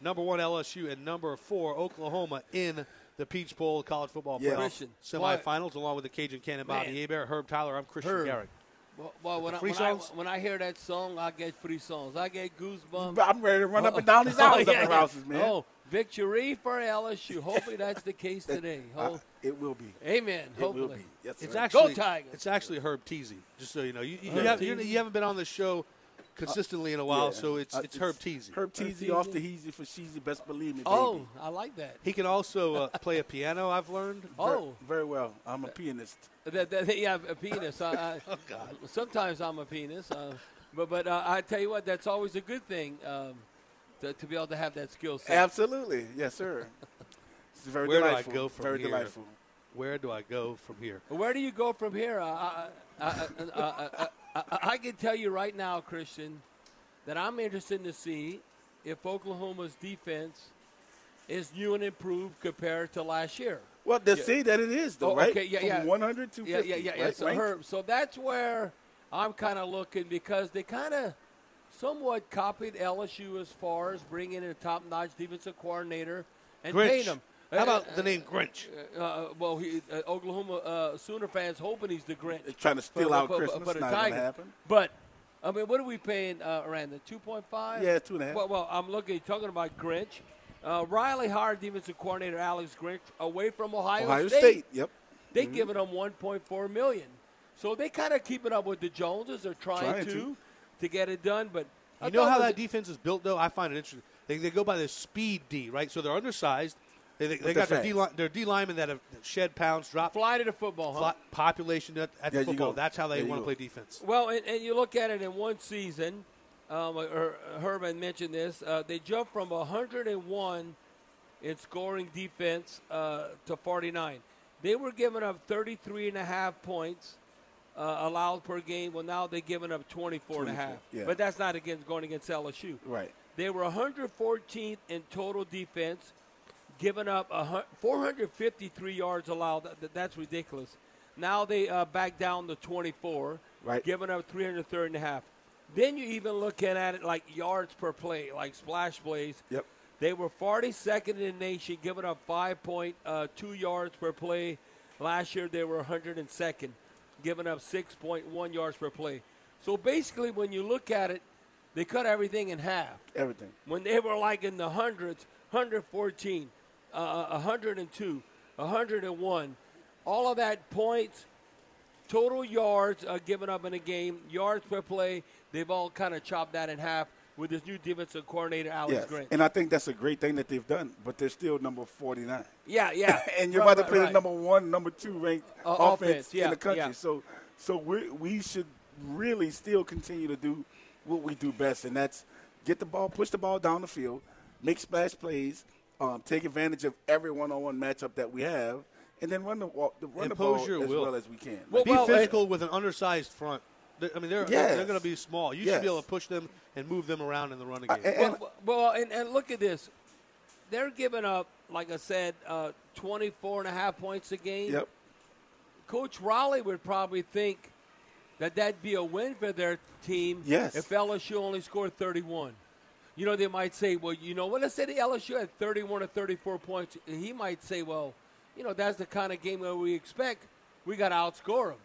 Number one LSU and number four Oklahoma in the Peach Bowl college football Yeah. playoff semifinals, along with the Cajun Cannon, Bobby Man. Hebert, Herb Tyler. I'm Christian Herb. Garrick. Well, well when, I, when, I, when I hear that song, I get free songs. I get goosebumps. I'm ready to run up and down these houses, yeah. up in houses, man. Oh, victory for LSU. Hopefully that's the case today. Uh, Ho- it will be. Amen. It will Hopefully. be. Yes, It's sir. actually Tigers. It's actually Herb Teasy. Just so you know, you, you, Herb have, you're- Teasy? you haven't been on the show consistently in a while, Yeah. so it's Uh, it's Herb Teasy. Herb Teasy Teasy. off the Heezy for Sheezy. Best believe me, baby. Oh, I like that. He can also uh, play a piano. I've learned. Oh, very well. I'm a pianist. that, that, yeah, a penis. I, I, Oh God. Sometimes I'm a penis, uh, but but uh, I tell you what, that's always a good thing um, to, to be able to have that skill set. Absolutely, yes, sir. It's very Where do I go from very here? delightful. Where do I go from here? Where do you go from here? Uh, I, I, I, I, I, I, I can tell you right now, Christian, that I'm interested to see if Oklahoma's defense is new and improved compared to last year. Well, they see that it is, though, Oh, right? okay, yeah, From yeah. 100 to 50. Yeah, yeah, yeah. yeah. right? So, Herb, so that's where I'm kind of looking because they kind of somewhat copied LSU as far as bringing in a top-notch defensive coordinator and paying Grinch. Him. How about the name Grinch? Uh, well, he, uh, Oklahoma uh, Sooner fans hoping he's the Grinch. They're trying to steal for, out for, Christmas. for the Not gonna happen. But I mean, what are we paying, uh, Randa? Two point five. Yeah, two and a half. Well, well, I'm looking. Talking about Grinch. Uh, Riley hired defensive coordinator Alex Grinch away from Ohio, Ohio State. Yep. They giving him 1.4 million. So they kind of keeping up with the Joneses. They're trying, Trying to, to. to get it done. But I You know how that defense is built, though. I find it interesting. They, they go by the speed D, right? So they're undersized. They, they, they they're got their. D, line, their D linemen that have shed pounds, dropped fly to the football, huh? population at, at There football. That's how they There want to play defense. Well, and, and you look at it in one season. Um, Herman mentioned this. Uh, they jumped from 101 in scoring defense uh, to 49. They were giving up 33 and a half points uh, allowed per game. Well, now they're giving up 24 and a half. yeah. But that's not against going against LSU. Right. They were 114th in total defense, giving up 453 yards allowed. That's ridiculous. Now they uh, back down to 24, Right. giving up 330 and a half. Then you even looking at it like yards per play, like splash plays. Yep. They were 42nd in the nation, giving up 5.2 yards per play. Last year they were 102nd, giving up 6.1 yards per play. So basically, when you look at it, they cut everything in half. Everything. When they were like in the hundreds, 114, uh, 102, 101, all of that points, total yards uh, given up in a game, yards per play, they've all kind of chopped that in half with this new defensive coordinator, Alex Yes. Grant. And I think that's a great thing that they've done, but they're still number 49. Yeah, yeah. and you're Right, about to play right. the number one, number two ranked Uh, offense, offense, yeah, in the country. yeah. So, so we we should really still continue to do what we do best, and that's get the ball, push the ball down the field, make splash plays, um, take advantage of every one-on-one matchup that we have, and then run the wa- the run the ball your as will. well as we can. Well, Be well, physical with an undersized front. I mean, they're Yes. they're going to be small. You Yes. should be able to push them and move them around in the running I- game. and- Well, well and, and look at this. They're giving up, like I said, uh, 24 and a half points a game. yep. Coach Riley would probably think that that'd be a win for their team Yes. if LSU only scored 31. You know, they might say, well, you know what? Let's say the LSU had 31 or 34 points. And he might say, well, you know, that's the kind of game that we expect. We got to outscore them.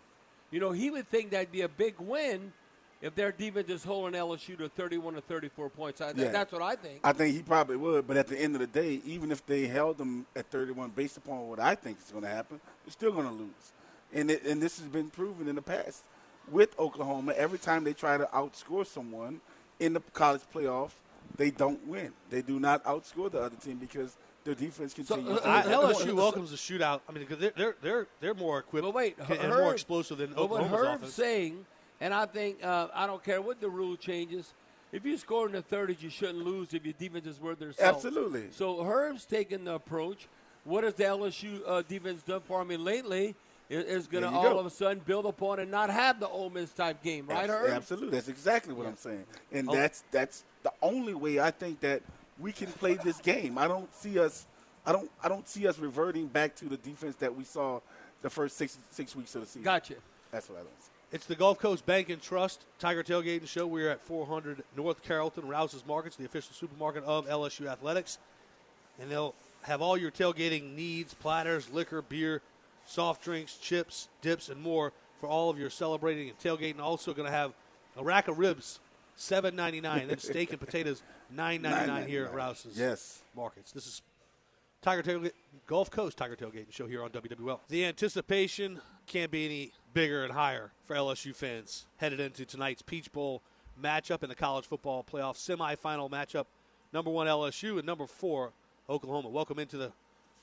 You know, he would think that'd be a big win if their defense is holding LSU to 31 or 34 points. I, Yeah. That's what I think. I think he probably would, but at the end of the day, even if they held them at 31, based upon what I think is going to happen, they're still going to lose. And it, and this has been proven in the past with Oklahoma. Every time they try to outscore someone in the college playoffs, they don't win. They do not outscore the other team because their defense continues. uh, I, to LSU welcomes the shootout. I mean, because they're they're they're they're more equipped But wait, and Herb- more explosive than But what Oklahoma's Herb's offense. saying, and I think uh, I don't care what the rule changes. if you score in the 30s, you shouldn't lose if your defense is worth their salt. Absolutely. So Herb's taking the approach. What has the LSU uh, defense done for me lately? Is, is going to all go. of a sudden build upon and not have the Ole Miss type game, right, Abs- Herb? Absolutely. That's exactly what I'm saying. And Oh. that's that's the only way I think that we can play this game. I don't see us I don't I don't see us reverting back to the defense that we saw the first six six weeks of the season. Gotcha. That's what I don't see. It's the Gulf Coast Bank and Trust Tiger Tailgating Show. We're at 400 North Carrollton, Rouse's Markets, the official supermarket of LSU Athletics. And they'll have all your tailgating needs platters, liquor, beer, soft drinks, chips, dips, and more for all of your celebrating and tailgating. Also, going to have a rack of ribs, seven ninety nine, then steak and potatoes, nine ninety nine here at Rouse's Yes. Markets. This is Tiger Tailgate, Gulf Coast Tiger Tailgating Show here on WWL. The anticipation can't be any bigger and higher for LSU fans headed into tonight's Peach Bowl matchup in the college football playoff semifinal matchup. Number one LSU and number four Oklahoma. Welcome into the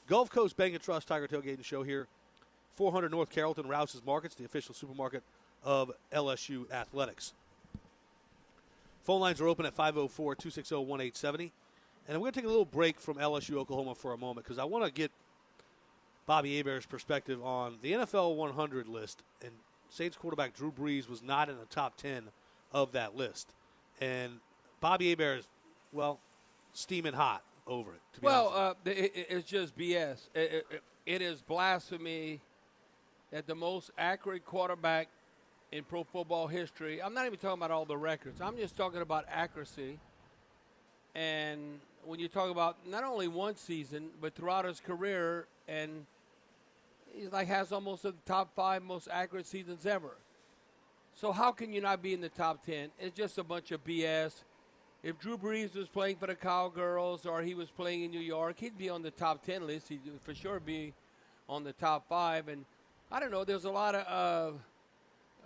Gulf Coast Bank and Trust Tiger Tailgating Show here. 400 North Carrollton, Rouse's Markets, the official supermarket of LSU Athletics. Phone lines are open at 504 260 1870. And I'm going to take a little break from LSU Oklahoma for a moment because I want to get Bobby Hebert's perspective on the NFL 100 list. And Saints quarterback Drew Brees was not in the top 10 of that list. And Bobby Hebert is, well, steaming hot over it. To be Well, uh, it- it's just BS. It, it- it is blasphemy that the most accurate quarterback in pro football history. I'm not even talking about all the records. I'm just talking about accuracy. And when you talk about not only one season but throughout his career, and he's like has almost the top five most accurate seasons ever. So how can you not be in the top ten? It's just a bunch of BS. If Drew Brees was playing for the Cowgirls or he was playing in New York, he'd be on the top 10 list. He'd for sure be on the top five. And I don't know, there's a lot of uh,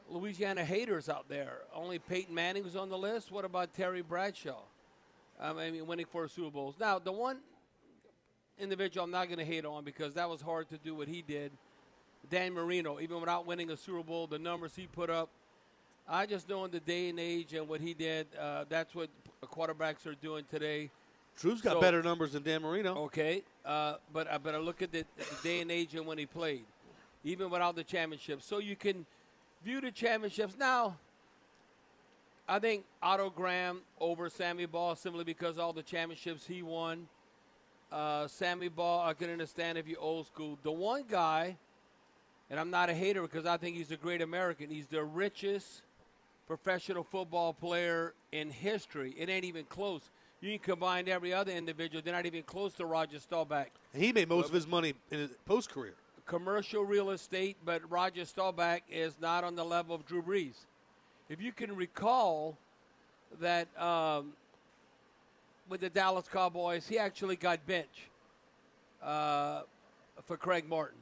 Louisiana haters out there. Only Peyton Manning was on the list. What about Terry Bradshaw? Um, I mean, winning four Super Bowls. Now, the one individual I'm not going to hate on because that was hard to do what he did, Dan Marino, even without winning a Super Bowl, the numbers he put up, I just know in the day and age and what he did, uh, that's what quarterbacks are doing today. Drew's got so- better numbers than Dan Marino. Okay, uh, but I better look at the, the day and age and when he played, even without the championship. So you can view the championships now. I think Otto Graham over Sammy Baugh simply because all the championships he won. Uh, Sammy Baugh, I can understand if you're old school. The one guy, and I'm not a hater because I think he's a great American. He's the richest professional football player in history. It ain't even close. You can combine every other individual. They're not even close to Roger Staubach. He made most of his money in his post career. Commercial real estate, but Roger Staubach is not on the level of Drew Brees. If you can recall that um, with the Dallas Cowboys, he actually got bench uh, for Craig Morton.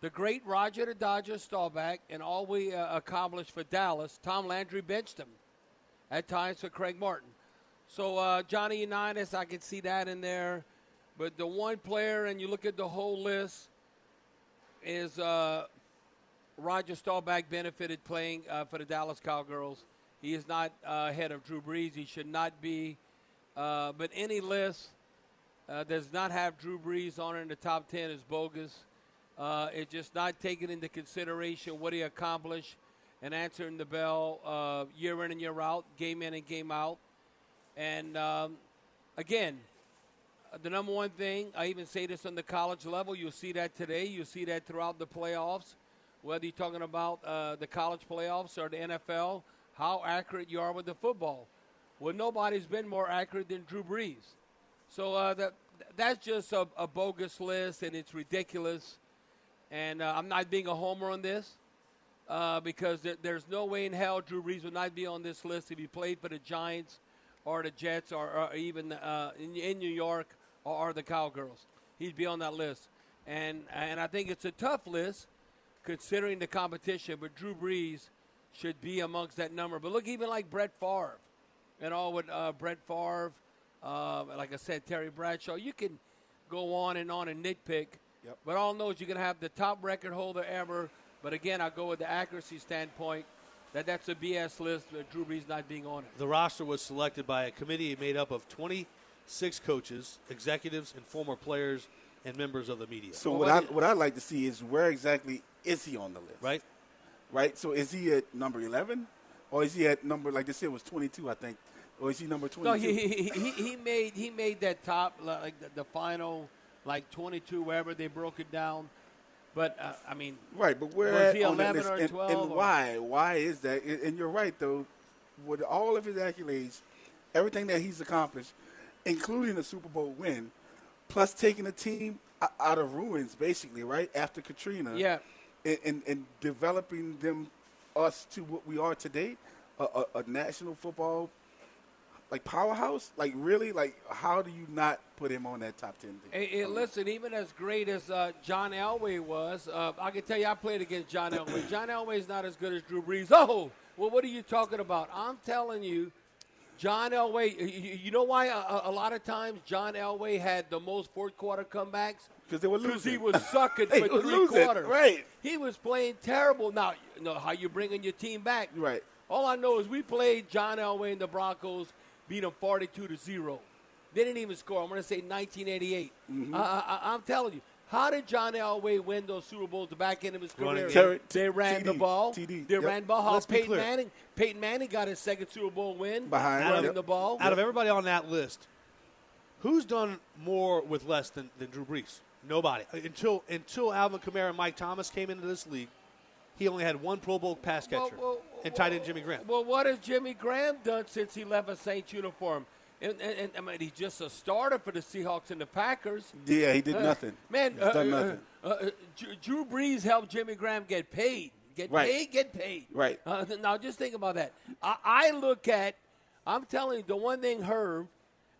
The great Roger the Dodger Staubach, and all we uh, accomplished for Dallas, Tom Landry benched him at times for Craig Morton. So uh, Johnny Unitas, I could see that in there. But the one player, and you look at the whole list, is uh, Roger Staubach benefited playing uh, for the Dallas Cowgirls. He is not uh, ahead of Drew Brees. He should not be. Uh, but any list uh, does not have Drew Brees on in the top 10 is bogus. It's just not taking into consideration what he accomplished and answering the bell year in and year out, game in and game out. And um, again, the number one thing, I even say this on the college level, you'll see that today, you'll see that throughout the playoffs, whether you're talking about uh, the college playoffs or the NFL, how accurate you are with the football. Well, nobody's been more accurate than Drew Brees. So uh, that, that's just a, a bogus list, and it's ridiculous. And uh, I'm not being a homer on this uh, because there, there's no way in hell Drew Brees would not be on this list if he played for the Giants or the Jets or, or even uh, in, in New York or, or the Cowgirls. He'd be on that list. And, and I think it's a tough list considering the competition, but Drew Brees should be amongst that number. But look, even like Brett Favre and all with uh, Brett Favre, uh, like I said, Terry Bradshaw, you can go on and on and nitpick. Yep. But all knows you're going to have the top record holder ever. But again, I'll go with the accuracy standpoint. that that's a BS list. Drew Brees not being on it. The roster was selected by a committee made up of 26 coaches, executives, and former players and members of the media. So Well, what what I what I'd like to see is where exactly is he on the list? right? Right. So is he at number eleven, or is he at number like they said it was twenty two? I think, or is he number twenty No, he, he, he, he made he made that top like the, the final like 22 wherever they broke it down. But uh, I mean, Right, but where Was he on that 11 list, or and, 12 and or- why? Why is that? And and you're right though, with all of his accolades, everything that he's accomplished, including the Super Bowl win, plus taking a team out of ruins, basically, right after Katrina. Yeah. and, and, and developing them us to what we are today, a, a, a national football like powerhouse. Like really, like how do you not put him on that top ten? Thing? Hey, hey, listen, even as great as uh, John Elway was, uh, I can tell you I played against John Elway. John Elway is not as good as Drew Brees. Oh, well, what are you talking about? I'm telling you, John Elway. You, know why a, a- lot of times John Elway had the most fourth quarter comebacks? 'Cause they were Because he was sucking for three losing, quarters. right. He was playing terrible. Now, you know how you bringing your team back. Right. All I know is we played John Elway and the Broncos, beat them 42 to 0. They didn't even score. I'm going to say 1988. Mm-hmm. I, I, I'm telling you, how did John Elway win those Super Bowls the back end of his career? game. Terry- they ran TD, the ball. TD, They yep. ran the ball. How Let's be Peyton clear. Manning? Peyton Manning got his second Super Bowl win. Behind running yep. the ball. Out of everybody on that list, who's done more with less than, than Drew Brees? Nobody. Until until Alvin Kamara and Mike Thomas came into this league, he only had one Pro Bowl pass Well, catcher well, and tight end Jimmy Graham. Well, what has Jimmy Graham done since he left a Saints uniform? And, and, and I mean, he's just a starter for the Seahawks and the Packers. Yeah, he did Uh, nothing. Man, He's uh, done uh, nothing. Uh, uh, Drew- Brees helped Jimmy Graham get paid. Get Right. paid, get paid. Right. Uh, now, just think about that. I, I look at, I'm telling you, the one thing, Herb,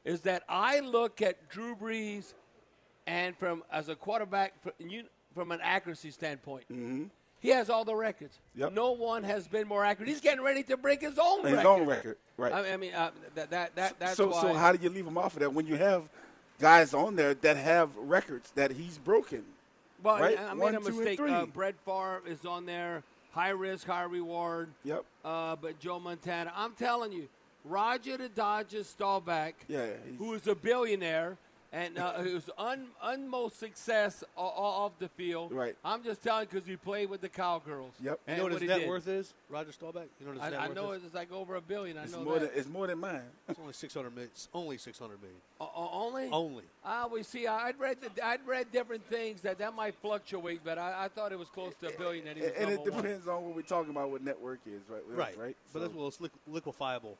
is that I look at Drew Brees and from as a quarterback, fr- you, from an accuracy standpoint, he has all the records. Yep. No one has been more accurate. He's getting ready to break his own his record. own record, right? I, mean, uh, that, that, that, that's so, why. so how do you leave him off of that when you have guys on there that have records that he's broken? Well, right? I, I made a mistake. Uh, Brett Favre is on there. High risk, high reward. Yep. Uh, but Joe Montana, I'm telling you, Roger the Dodgers Staubach, Yeah, who is a billionaire and uh, was un, unmost success o- o- off the field. Right. I'm just telling you because he played with the Cowgirls. Yep. You And know what his net did. worth is, Roger Staubach? You know what his I, net I worth know is? it's like over a billion. I It's know more that. than it's more than mine. It's only 600 million. It's only 600 million. O- o- only. Only. I always see. I'd read. The, I'd read different things that that might fluctuate, but I, I thought it was close to a billion. That he was and it number one. depends on what we're talking about. What network is, right? Right. Right. But So- that's well, it's liq- liquefiable.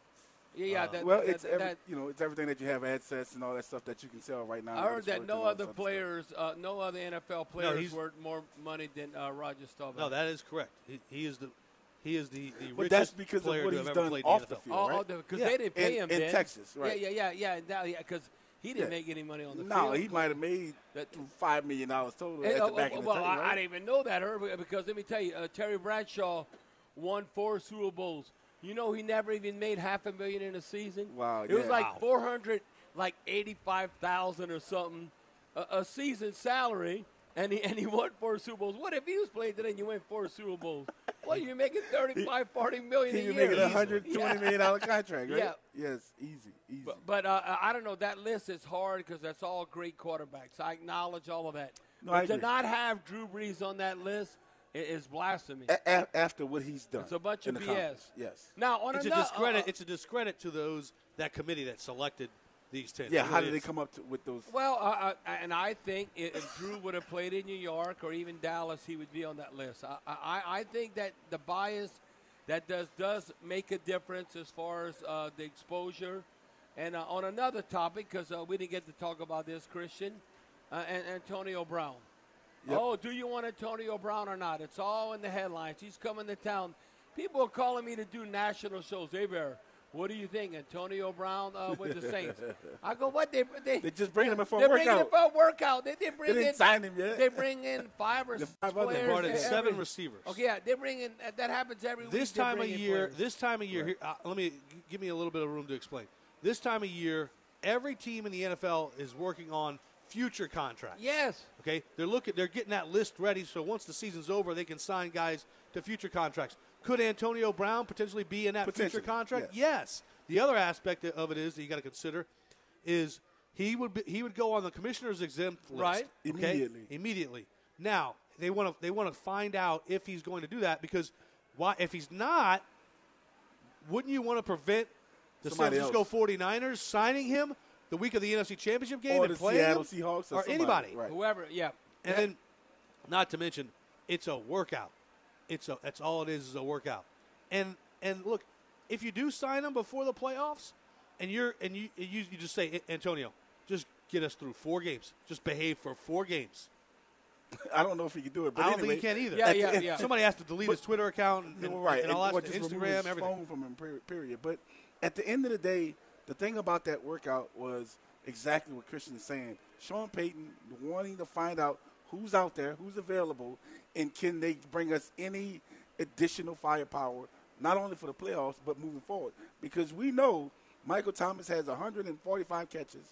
Yeah, yeah. That, well, that, it's that, every, that- you know, it's everything that you have assets and all that stuff that you can sell right now. I heard that no other players, uh, no other NFL players he's- worth more money than uh, Roger Staubach. No, that is correct. He, he is the he is the, the But richest that's because of player what to he's have ever done played off in the NFL. field. all, right? because Yeah. they didn't pay In- him in then. Texas, right. Yeah, yeah, yeah, yeah. Yeah, because he didn't Yeah. make any money on the No, field. he might have made That- five million dollars total Eh, at uh, the back well, in the well, day, I. I didn't even know that, Herb, because let me tell you, uh, Terry Bradshaw won four Super Bowls. You know, he never even made half a million in a season. Wow, It was like Wow. four hundred, like eighty-five thousand or something, a, a season salary, and he and he won four Super Bowls. What if he was playing today and you win four Super Bowls? Well, you're making 35, 40 million He a was year. making a easily. hundred twenty Yeah. million dollar contract, right? Yeah. Yes, easy, easy. But, but uh, I don't know. That list is hard because that's all great quarterbacks. I acknowledge all of that. No, but I to agree. not have Drew Brees on that list i- is blasphemy. A- a- after what he's done, It's a bunch of BS. conference, Yes. Now, on It's a ano- discredit. uh, it's a discredit to those that committee that selected these ten. Yeah. It How really did they come up to, with those? well, uh, uh, and I think i- if Drew would have played in New York or even Dallas, he would be on that list. I, I, I think that the bias that does does make a difference as far as uh, the exposure. And uh, on another topic, because uh, we didn't get to talk about this, Christian, uh, and Antonio Brown. Yep. Oh, do you want Antonio Brown or not? It's all in the headlines. He's coming to town. People are calling me to do national shows. Hey, Bear, what do you think, Antonio Brown uh, with the Saints? I go, what? They they, They just bring him in for a they bring him for a workout. They, they bring didn't in sign him yet. They bring in five or The six five players. They brought in every- seven receivers. Okay, yeah, they bring in. That happens every This week. they time of year, this time of year, here, uh, let me give me a little bit of room to explain. This time of year, every team in the NFL is working on future contracts. Yes. Okay, they're looking, they're getting that list ready, so once the season's over, they can sign guys to future contracts. Could Antonio Brown potentially be in that future contract? yes. Yes. The other aspect of it is that you got to consider is he would be, he would go on the commissioner's exempt list Right. okay? Immediately. Immediately. Now they want to they want to find out if he's going to do that because why if he's not, wouldn't you want to prevent the Somebody San Francisco else. 49ers signing him the week of the NFC Championship game Or and the playing Seattle him? Seahawks or or anybody? right. Whoever, yeah. And then, not to mention, it's a workout. It's a that's all it is is a workout. And and look, if you do sign him before the playoffs, and you're and you you, you just say Antonio, just get us through four games. Just behave for four games. I don't know if he can do it, but I don't anyway, think he can either. Yeah, yeah, yeah. Somebody has to delete his Twitter account and, Yeah, and, right, and all or that, just remove Instagram, his everything. phone from him. Period, period. But at the end of the day, the thing about that workout was exactly what Christian is saying. Sean Payton wanting to find out who's out there, who's available, and can they bring us any additional firepower, not only for the playoffs but moving forward. Because we know Michael Thomas has 145 catches.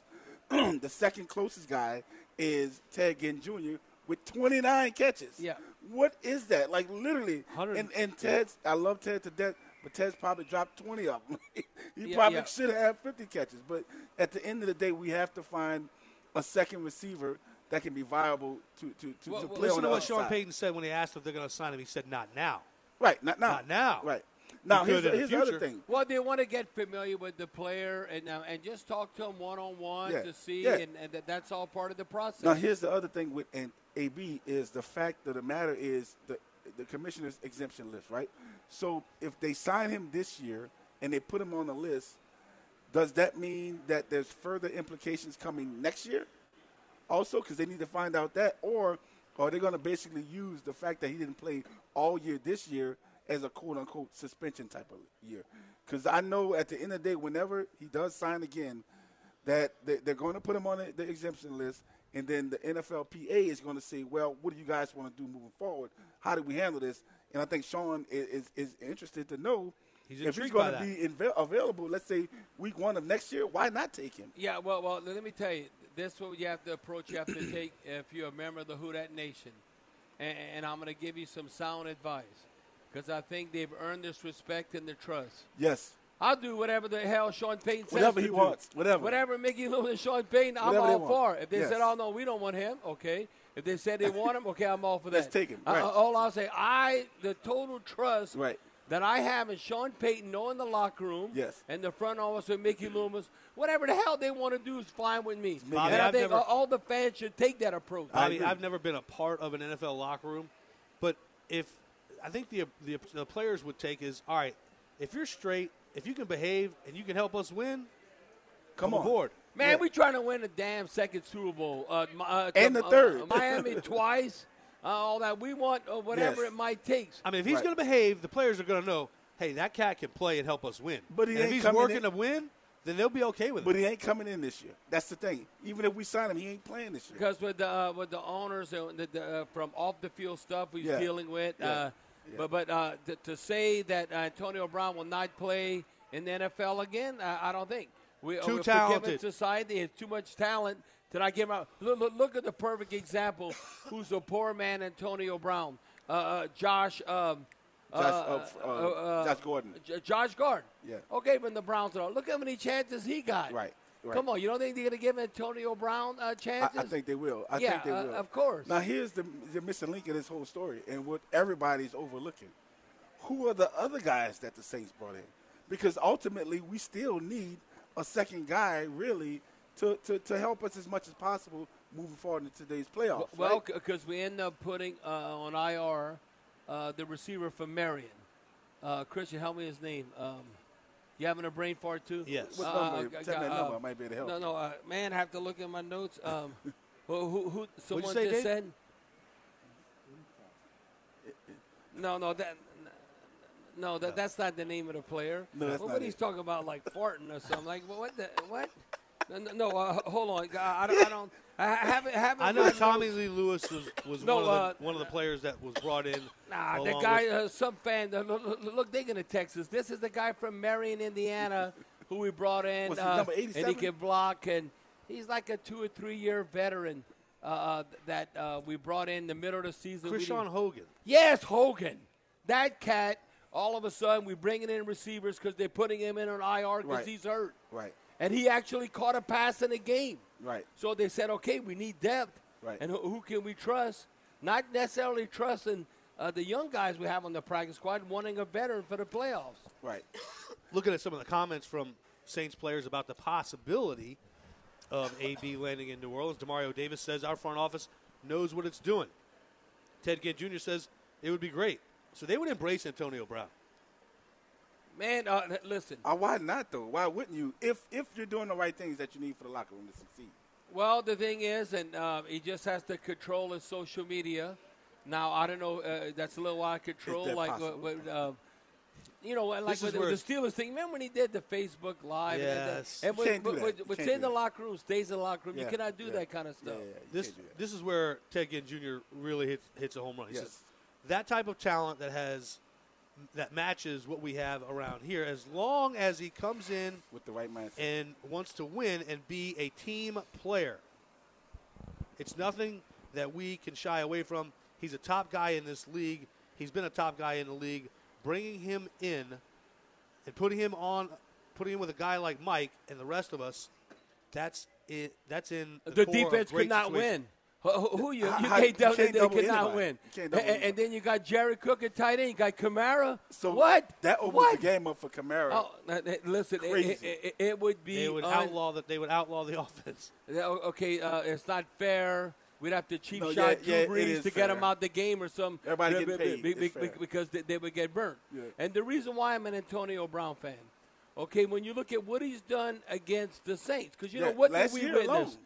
the second closest guy is Ted Ginn Jr. with 29 catches. Yeah. What is that? Like literally, 100 and and Ted's. I love Ted to death, but Ted's probably dropped 20 of them. he Yeah, probably yeah. should have had 50 catches. But at the end of the day, we have to find a second receiver that can be viable to to, to, Well, to well, play Listen on to what Sean. Payton said when he asked if they're going to sign him. He said, "Not now." Right, not now. Not now. Right. Now He here's, the, in the here's the other future. thing. Well, they want to get familiar with the player and uh, and just talk to him one on one to see, yeah. and, and that, that's all part of the process. Now here's the other thing with and AB is the fact of the matter is the the commissioner's exemption list, right? So if they sign him this year and they put him on the list, does that mean that there's further implications coming next year? Also, because they need to find out that, or are they going to basically use the fact that he didn't play all year this year as a quote unquote suspension type of year? Because I know at the end of the day, whenever he does sign again, that they- they're going to put him on the, exemption list, and then the NFLPA is going to say, well, what do you guys want to do moving forward? How do we handle this? And I think Sean is, is, interested to know if he's going to be inva- available, let's say week one of next year, why not take him? Yeah, well, well, let me tell you, this is what you have to approach. You have to take if you're a member of the Who Dat Nation, and, and I'm going to give you some sound advice because I think they've earned this respect and the trust. Yes. I'll do whatever the hell Sean Payton says. Whatever to he do. wants, whatever. Whatever Mickey Loomis and Sean Payton, I'm Whatever they all want. for. If they Yes. said, "Oh no, we don't want him," okay. If they said they want him, okay, I'm all for that. Let's take him, right. all I'll say, I the total trust Right. That I have and Sean Payton, knowing the locker room, Yes. and the front office with Mickey Loomis, whatever the hell they want to do is fine with me. Bobby, and I I've think never- all the fans should take that approach. I Bobby, agree. I've never been a part of an NFL locker room, but if I think the, the the players would take is all right. If you're straight, if you can behave and you can help us win, Come come on. aboard. Man, Yeah. we trying to win the damn second Super Bowl. Uh, uh, And the uh, third. Miami twice. Uh, all that we want, uh, whatever Yes. it might take. I mean, if he's Right. going to behave, the players are going to know, hey, that cat can play and help us win. But he And if he's working in- to win, then they'll be okay with But it. But he ain't coming in this year. That's the thing. Even if we sign him, he ain't playing this year. Because with the uh, with the owners and the, the, uh, from off the field stuff he's Yeah. dealing with, Yeah. uh, Yeah. but but uh, to, to say that Antonio Brown will not play in the NFL again, I, I don't think. We, Too we're a talented. society has too much talent to I give him out. Look, look, look at the perfect example. Who's the poor man, Antonio Brown? Uh, uh, Josh. Um, Josh, uh, uh, uh, Josh Gordon. J- Josh Gordon. Yeah. Okay, from the Browns. though. Look how many chances he got. Right, right. Come on, you don't think they're going to give Antonio Brown uh, I, chances? I think they will. I Yeah, think they uh, will. of course. Now here's the the missing link in this whole story, and what everybody's overlooking. Who are the other guys that the Saints brought in? Because ultimately, we still need a second guy, really, to, to, to help us as much as possible moving forward in today's playoffs. Well, right? because we end up putting uh, on IR uh, the receiver from Marion. Uh, Christian, help me his name. Um, you having a brain fart too? Yes. What Uh, number? uh, Tell me that uh, number. I might be able to help No, no, uh, man, I have to look at my notes. Um, who, who, who, someone say, just Dave? said. No, no, that. No, that, that's not the name of the player. No, that's Well, not what it. he's talking about, like farting or something. Like, what? The, what? No, no, no uh, hold on. I, I don't. I don't. I haven't. haven't I know Tommy. Lee Lewis was, was No, one, of the, uh, one of the players that was brought in. Nah, the guy, with- uh, some fan. Uh, look, look, they're gonna Texas. This is the guy from Marion, Indiana, who we brought in. Was uh, number and he can block, and he's like a two or three year veteran uh, that uh, we brought in the middle of the season. Krishawn Hogan. Yes, Hogan. That cat all of a sudden we're bringing in receivers because they're putting him in an IR because Right. he's hurt. Right. And he actually caught a pass in a game. Right. So they said, okay, we need depth. Right. And who, who can we trust? Not necessarily trusting uh, the young guys we have on the practice squad, wanting a veteran for the playoffs. Right. looking at some of the comments from Saints players about the possibility of AB landing in New Orleans, Demario Davis says our front office knows what it's doing. Ted Ginn Jr. says it would be great. So they would embrace Antonio Brown. Man, uh, listen. Uh, why not though? Why wouldn't you? If if you're doing the right things that you need for the locker room to succeed. Well, the thing is, and uh, he just has to control his social media. Now, I don't know. Uh, that's a little out of control. Like, possible? what, what, uh, you know, like This with, with where- the Steelers thing. Remember when he did the Facebook Live? and- Yes. And, You what- can't do what- that. what- You what's can't in do the that. locker room stays in the locker room. Yeah, You cannot do yeah. that kind of Yeah, stuff. yeah, you This can't do that. this is where Ted Ginn Jr. really hits hits a home run. He Yes. says that type of talent that has that matches what we have around here, as long as he comes in with the right mindset. and wants to win and be a team player. It's nothing that we can shy away from. He's a top guy in this league. He's been a top guy in the league. Bringing him in and putting him on, putting him with a guy like Mike and the rest of us, that's it. That's in the, The core of defense great could not situation. win. Who, who you? You How- can't you double. can't They double could not win. And, and- and then you got Jared Cook at tight end. You got Kamara. so what? That opens what? the game up for Kamara. Oh, listen, it, it, it, it would be They would un- outlaw that. They would outlaw the offense. Okay, uh, it's not fair. We'd have to cheap No, shot yeah, Drew yeah, Brees is to get fair. him out the game or some. Everybody be- getting be- paid. be- It's be- because they, they would get burnt. Yeah. And the reason why I'm an Antonio Brown fan, okay, when you look at what he's done against the Saints, because you Yeah, know what last did we year witness? alone.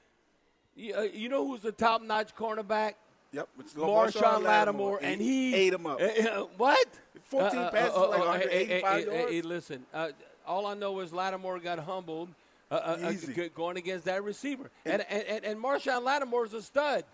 You, uh, you know who's the top-notch cornerback? Yep. It's Marshon Lattimore, and he ate him up. Uh, uh, what? 14 Uh, uh, passes, uh, like uh, 185 hey, yards. hey, listen, all I know is Lattimore got humbled going against that receiver, and And- and, and, Marshon Lattimore is a stud.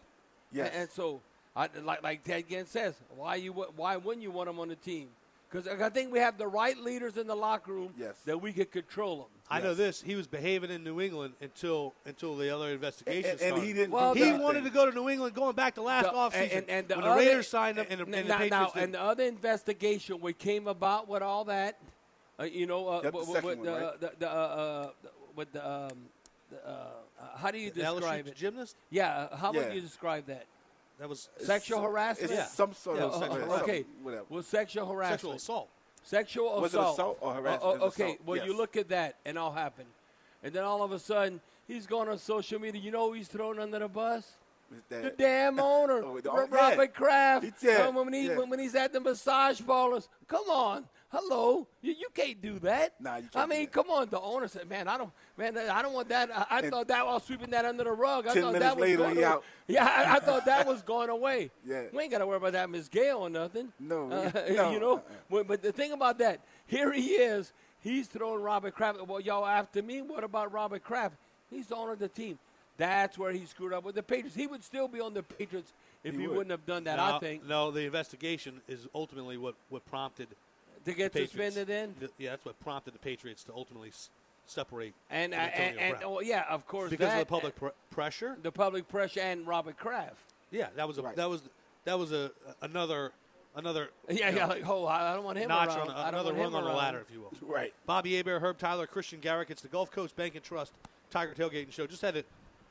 Yes. And, and so, I, like like Ted Ginn says, why you why wouldn't you want him on the team? Because I think we have the right leaders in the locker room Yes. that we could control them. I know this. He was behaving in New England until until the other investigation and, and started. he didn't. Well, He anything. wanted to go to New England going back to last The- offseason and, and the when the other- Raiders signed him and the, n- and the now, Patriots now, and the other investigation what came about with all that, uh, you know, uh, with, with one, the, right? the, the, uh, uh, with the, um, uh, uh, how do you The LSU describe it? gymnast? Yeah, uh, how Yeah. would you describe that? That was Sexual It's harassment. Yeah. some sort Yeah, of uh, sexual- okay. something, Whatever. Well, sexual harassment. sexual assault. Sexual Was it assault. assault or harassment? Oh, oh, It was okay, assault, well, you look at that, and all happened. And then all of a sudden, he's going on social media. You know who he's thrown under the bus? The damn owner, Oh, the- yeah. Robert Kraft. He- yeah, Uh, when, he, yeah. when, when he's at the massage parlors, come on, hello, you, you can't do that. Nah, you I can't do mean, that. come on. The owner said, "Man, I don't, man, I don't want that. I, I thought that I was sweeping that under the rug. I 10 thought minutes that was later, going he away. out. Yeah, I, I thought that was going away. Yeah. we ain't got to worry about that, Miss Gail, or nothing. No, Uh, no, you know. uh-uh. But, but the thing about that, here he is. He's throwing Robert Kraft. Well, y'all after me. What about Robert Kraft? He's the owner of the team. That's where he screwed up with the Patriots. He would still be on the Patriots if he, He would. wouldn't have done that. no, I think No, the investigation is ultimately what, what prompted to get suspended in. The- yeah, that's what prompted the Patriots to ultimately s- separate And uh, from and, and, Brown. oh, yeah, of course, because that, of the public uh, pr- pressure. the public pressure, and Robert Kraft. Yeah, that was a Right. that was that was a another another Yeah, you yeah. Like, oh, I I don't want him notch around. on I don't another want rung on the ladder, if you will. Right. Bobby Hebert, Herb Tyler, Christian Garrick. It's the Gulf Coast Bank and Trust Tiger Tailgating Show. Just had to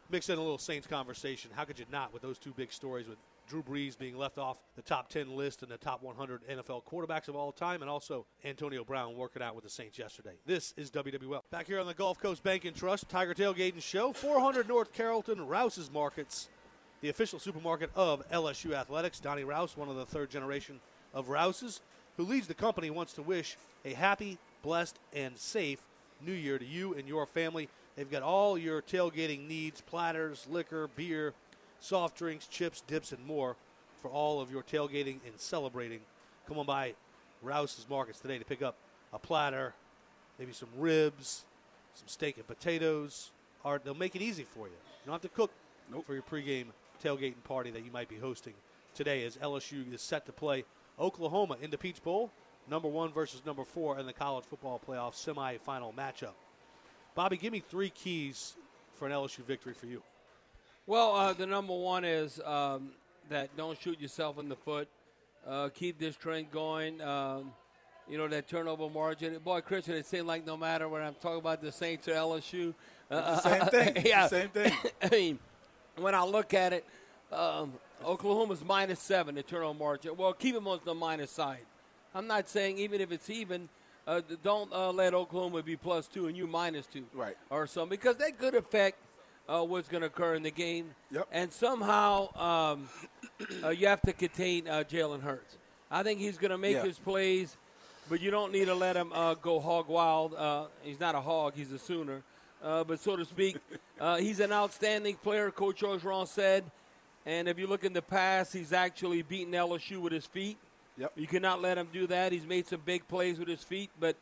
mix in a little Saints conversation. How could you not with those two big stories with Drew Brees being left off the top 10 list and the top 100 NFL quarterbacks of all time, and also Antonio Brown working out with the Saints yesterday. This is WWL. Back here on the Gulf Coast Bank and Trust Tiger Tailgating Show, 400 North Carrollton, Rouse's Markets, the official supermarket of LSU Athletics. Donnie Rouse, one of the third generation of Rouse's, who leads the company, wants to wish a happy, blessed, and safe new year to you and your family. They've got all your tailgating needs platters, liquor, beer, soft drinks, chips, dips, and more for all of your tailgating and celebrating. Come on by Rouse's Markets today to pick up a platter, maybe some ribs, some steak and potatoes. Or they'll make it easy for you. You don't have to cook for your pregame tailgating party that you might be hosting today as LSU is set to play Oklahoma in the Peach Bowl, number one versus number four in the college football playoff semifinal matchup. Bobby, give me three keys for an LSU victory for you. Well, uh, the number one is um, that don't shoot yourself in the foot. Uh, keep this trend going. Um, you know, that turnover margin. Boy, Christian, it seemed like no matter what I'm talking about the Saints or LSU. Uh, same thing. yeah. Same thing. I mean, when I look at it, um, Oklahoma's minus seven, the turnover margin. Well, keep them on the minus side. I'm not saying even if it's even, uh, don't uh, let Oklahoma be plus two and you minus two. Right. Or something, because that could affect uh, what's going to occur in the game. Yep. And somehow um, uh, you have to contain uh, Jalen Hurts. I think he's going to make Yeah. his plays, but you don't need to let him uh, go hog wild. Uh, he's not a hog; he's a Sooner. Uh, but so to speak, uh, he's an outstanding player. Coach Orgeron said, and if you look in the past, he's actually beaten LSU with his feet. Yep. You cannot let him do that. He's made some big plays with his feet, but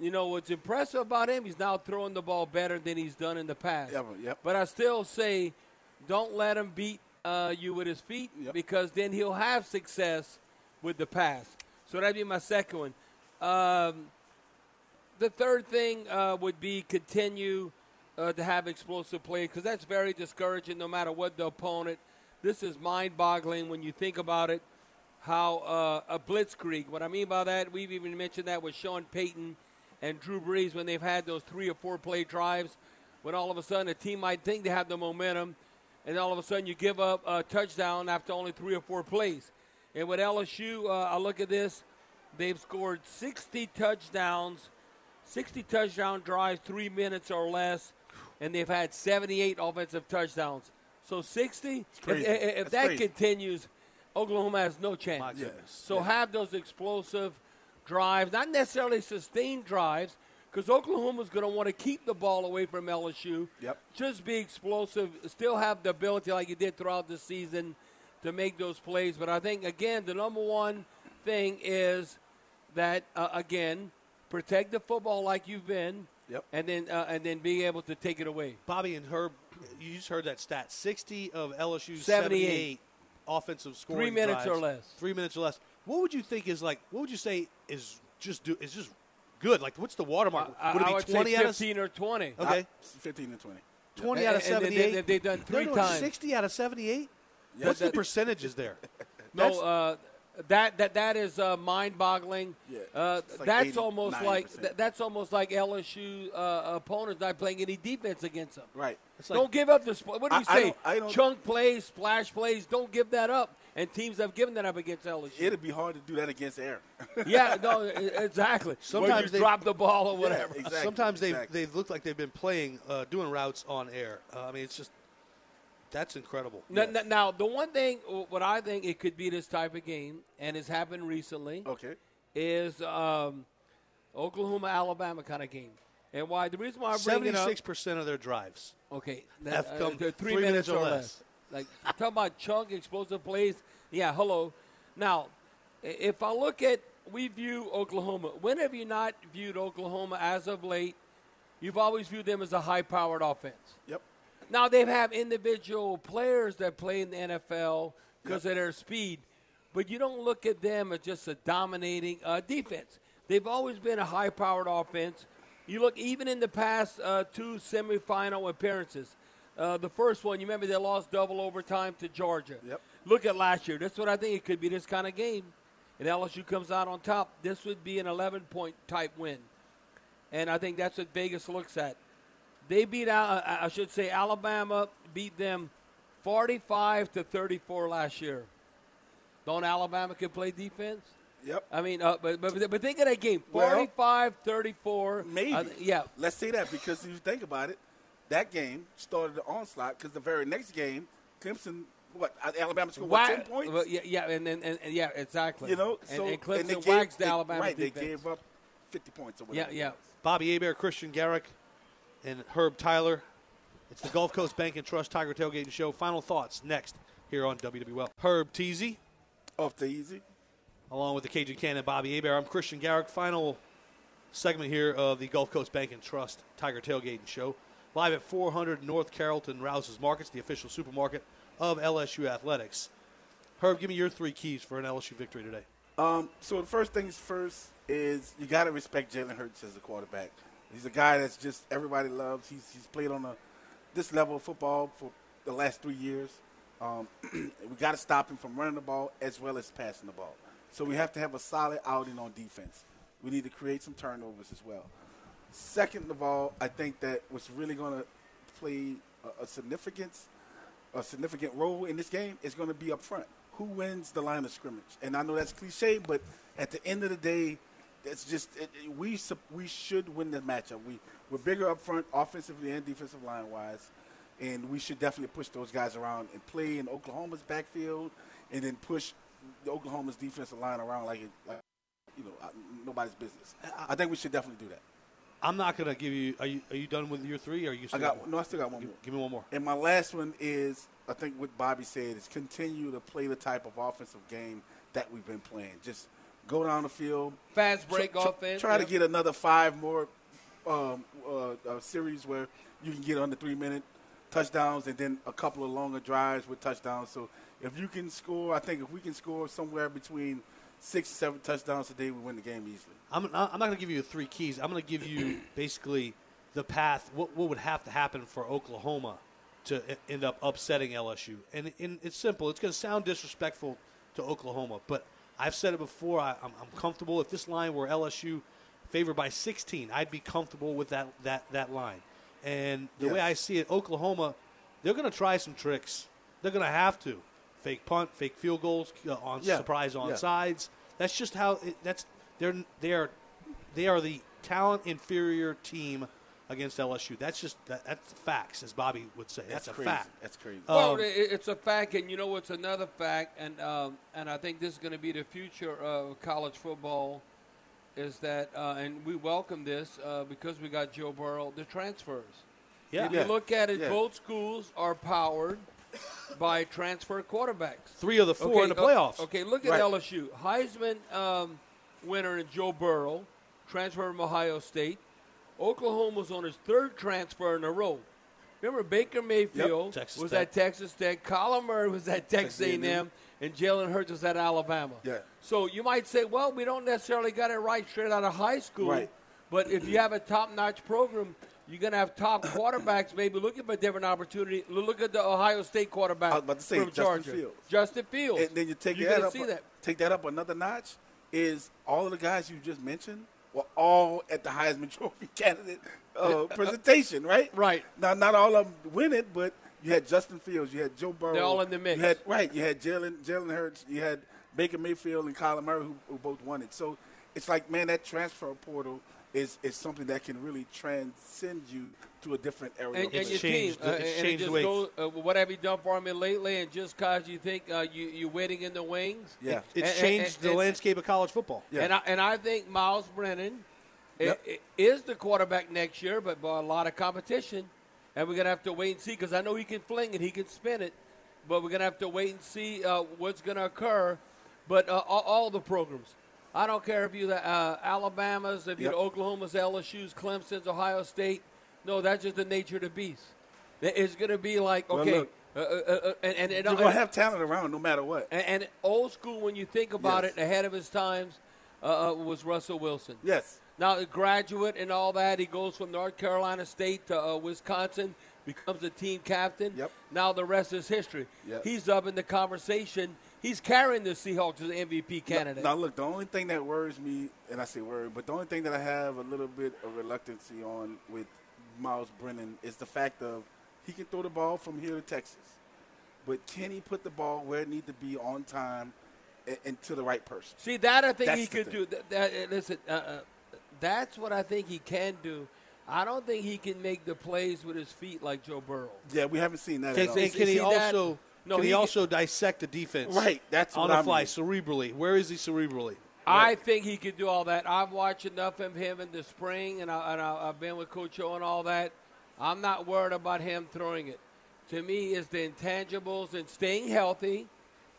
you know what's impressive about him? He's now throwing the ball better than he's done in the past. Yep, yep. But I still say, don't let him beat uh, you with his feet Yep. because then he'll have success with the pass. So that'd be my second one. Um, the third thing uh, would be continue uh, to have explosive play because that's very discouraging no matter what the opponent. This is mind boggling when you think about it. How uh, a blitzkrieg, what I mean by that, we've even mentioned that with Sean Payton and Drew Brees when they've had those three or four play drives, when all of a sudden a team might think they have the momentum, and all of a sudden you give up a touchdown after only three or four plays. And with LSU, uh, I look at this, they've scored 60 touchdowns 60 touchdown drives, three minutes or less, and they've had 78 offensive touchdowns. So 60, if, if- that crazy. continues, Oklahoma has no chance. Yeah. So have those explosive drives, not necessarily sustained drives, because Oklahoma's going to want to keep the ball away from LSU. Yep. Just be explosive, still have the ability like you did throughout the season to make those plays. But I think again, the number one thing is that uh, again, protect the football like you've been, Yep. and then uh, and then be able to take it away. Bobby and Herb, you just heard that stat. 60 of LSU's 78. 78 offensive scoring Three minutes drives, or less. Three minutes or less. What would you think is like? What would you say is just do is just good? Like, what's the watermark? I, would it I be would 20 say out of 15 or 20. Okay. 15 and 20. 20 And- out of and then they- 78? they've done three no, no, times. 60 out of 78? Yeah, What's the percentages there? No, uh, that that that is uh, mind-boggling. Yeah, uh, like that's 80, almost like 90%. that, that's almost like LSU uh, opponents not playing any defense against them. Right. Like- don't give up the sp- what do you I- I say? don't- I don't- Chunk plays, splash plays. Don't give that up. And teams have given that up against LSU. It'd be hard to do that against Aaron. yeah, no, exactly. Sometimes they- drop the ball or whatever. Yeah, exactly, Sometimes they've, exactly. they've looked like they've been playing, uh, doing routes on air. Uh, I mean, it's just, that's incredible. Now, now- now, the one thing, what I think it could be this type of game, and it's happened recently, Okay. is um, Oklahoma Alabama kind of game. And why? The reason why I bring it up. 76% of their drives. Okay, Have uh, come three, three minutes, minutes or or less. less. Like talk about chunk explosive plays. Yeah, hello. Now, if I look at we view Oklahoma. When have you not viewed Oklahoma as of late? You've always viewed them as a high-powered offense. Yep. Now they have individual players that play in the NFL because of their speed, but you don't look at them as just a dominating uh, defense. They've always been a high-powered offense. You look even in the past uh, two semifinal appearances. Uh, the first one, you remember they lost double overtime to Georgia. Yep. Look at last year. That's what I think it could be. This kind of game, and LSU comes out on top. This would be an 11-point type win, and I think that's what Vegas looks at. They beat out, I should say, Alabama beat them 45 to 34 last year. Don't Alabama can play defense? Yep. I mean, uh, but, but but think of that game, Well, 45 34. Maybe. Uh, yeah. Let's say that because if you think about it, that game started the onslaught because the very next game, Clemson, what Alabama scored what, ten points. well, yeah, yeah, and, and, and, and yeah, exactly. you know, and, so and Clemson they gave- waxed the they- Alabama right, defense. They gave up fifty points or yeah, whatever. it yeah. Bobby Hebert, Christian Garrick, and Herb Tyler. It's the Gulf Coast Bank and Trust Tiger Tailgating Show. Final thoughts next here on WWL. Herb Teasy, Off the easy. along with the Cajun Cannon, Bobby Hebert. I'm Christian Garrick. Final segment here of the Gulf Coast Bank and Trust Tiger Tailgating Show. Live at 400 North Carrollton Rouse's Markets, the official supermarket of LSU Athletics. Herb, give me your three keys for an LSU victory today. Um, so the first things first is you got to respect Jalen Hurts as a quarterback. He's a guy that's just everybody loves. He's he's played on a this level of football for the last three years. Um, we got to stop him from running the ball as well as passing the ball. So we have to have a solid outing on defense. We need to create some turnovers as well. Second of all, I think that what's really going to play a, a significance, a significant role in this game is going to be up front. Who wins the line of scrimmage? And I know that's cliche, but at the end of the day, it's just it, it- we we should win the matchup. We we're bigger up front, offensively and defensive line wise, and we should definitely push those guys around and play in Oklahoma's backfield, and then push the Oklahoma's defensive line around like it, like you know nobody's business. I think we should definitely do that. I'm not going to give you. Are you are you done with your three? Or are you? I Still got no, I still got one Give, more. give me one more. And my last one is, I think what Bobby said is continue to play the type of offensive game that we've been playing. Just go down the field, Fast break try, try- offense. Try to get another five more um, uh, uh, series where you can get under three minute touchdowns and then a couple of longer drives with touchdowns. So if you can score, I think if we can score somewhere between six, seven touchdowns a day, we win the game easily. I'm, I'm not going to give you three keys. I'm going to give you basically the path. What, what would have to happen for Oklahoma to end up upsetting LSU? And, and it's simple. It's going to sound disrespectful to Oklahoma, but I've said it before. I, I'm, I'm comfortable if this line were LSU favored by 16. I'd be comfortable with that that that line. And the way I see it, Oklahoma, they're going to try some tricks. They're going to have to fake punt, fake field goals, uh, on Yeah. surprise on Yeah. sides. That's just how it, that's they're they are they are the talent inferior team against LSU. That's just that, that's facts, as Bobby would say. That's, a crazy. fact. That's crazy. Well, Um, i- it's a fact, and you know what's another fact, and um, and I think this is going to be the future of college football, is that, uh, and we welcome this uh, because we got Joe Burrow, the transfers. Yeah. If Yeah. you look at it, Yeah. both schools are powered by transfer quarterbacks. Three of the four in the uh, playoffs. Okay, look at Right. LSU. Heisman um, winner in Joe Burrow, transfer from Ohio State. Oklahoma's on his third transfer in a row. Remember Baker Mayfield Texas was Tech. at Texas Tech, Kyler Murray was at Texas Texas A&M, A&M. and Jalen Hurts was at Alabama. Yeah. So you might say, well, we don't necessarily got it right straight out of high school. Right. But if you have a top-notch program, you're going to have top quarterbacks maybe looking for a different opportunity. Look at the Ohio State quarterback I was about to say, from Justin Georgia. Fields. Justin Fields. And then you take You're that up. see that. Take that up another notch. Is all of the guys you just mentioned were all at the Heisman Trophy candidate uh, presentation, right? Right. Now, not all of them win it, but you had Justin Fields, you had Joe Burrow. They're all in the mix. You had right. You had Jalen Jalen Hurts. You had Baker Mayfield and Kyler Murray, who, who both won it. So it's like, man, that transfer portal is is something that can really transcend you to a different area. and, of and It's your play. team. changed- Uh, it's and it changed just the way- goes, uh, what have you done for me lately? And just cause you think uh, you you're waiting in the wings. Yeah. It's And- changed and- the and- landscape of college football. Yeah. And I and I think Myles Brennan i- Yep. i- is the quarterback next year, but by a lot of competition, and we're gonna have to wait and see because I know he can fling it, he can spin it, but we're gonna have to wait and see uh, what's gonna occur. But uh, all, all the programs. I don't care if you're the uh, Alabama's, if you're Yep. the Oklahoma's, LSU's, Clemson's, Ohio State. No, that's just the nature of the beast. It's going to be like Well, okay, look. uh, uh, uh, and and, and, You're gonna have talent around no matter what. and, and old school when you think about Yes. it, ahead of his times, uh, uh, was Russell Wilson. Yes. Now, a graduate and all that, he goes from North Carolina State to uh, Wisconsin, becomes a team captain. Yep. Now the rest is history. Yep. He's up in the conversation. He's carrying the Seahawks as the MVP candidate. Now, look, the only thing that worries me, and I say worry, but the only thing that I have a little bit of reluctancy on with Myles Brennan is the fact of he can throw the ball from here to Texas, but can he put the ball where it needs to be on time and, and to the right person? See that I think That's he could thing. do. That, that, uh, listen, uh, uh, that's what I think he can do. I don't think he can make the plays with his feet like Joe Burrow. Yeah, we haven't seen that Can, at all. and can he see that? also No, can he, he- also dissect the defense? Right, that's on what the I fly mean. cerebrally. Where is he cerebrally? I think he could do all that. I've watched enough of him in the spring, and, I, and I, I've been with Coach O and all that. I'm not worried about him throwing it. To me, it's the intangibles and staying healthy.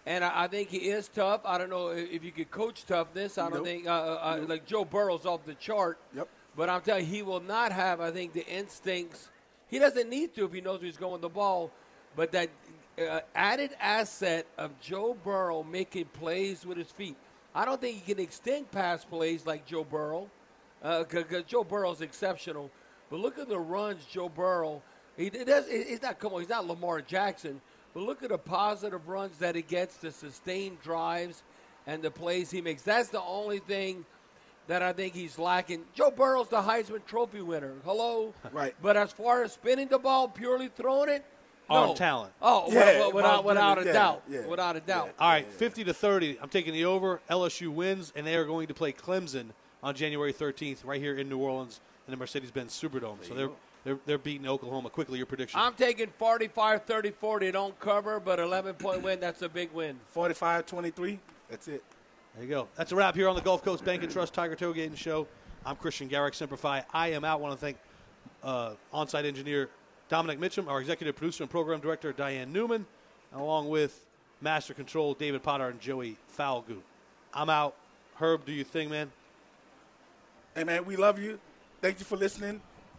And I, I think he is tough. I don't know if, you could coach toughness. I don't Nope. think uh, uh, uh, like Joe Burrow's off the chart. Yep. But I'm telling you, he will not have. I think the instincts. He doesn't need to if he knows where he's going the ball. But that uh, added asset of Joe Burrow making plays with his feet. I don't think he can extend pass plays like Joe Burrow, because Joe Burrow's exceptional. But look at the runs Joe Burrow. He does. He's not come on. He's not Lamar Jackson. But look at the positive runs that he gets, the sustained drives, and the plays he makes. That's the only thing that I think he's lacking. Joe Burrow's the Heisman Trophy winner. Hello, Right. But as far as spinning the ball, purely throwing it, Arm no. talent. Oh, Yeah, wi- without without a Brennan, yeah, doubt, yeah, without a doubt. All right, 50 to 30. I'm taking the over. LSU wins, and they are going to play Clemson on January 13th, right here in New Orleans in the Mercedes-Benz Superdome. So they're they're they're beating Oklahoma quickly. Your prediction? I'm taking 45-34. They don't cover, but 11 point win. That's a big win. 45-23. That's it. There you go. That's a wrap here on the Gulf Coast Bank and Trust Tiger Tailgating Show. I'm Christian Garrick, Simplify. I am out. want to thank uh, on-site engineer Dominic Mitchum, our executive producer and program director Diane Newman, along with master control David Potter and Joey Falgu. I'm out. Herb, do you think, man? Hey, man, we love you. Thank you for listening.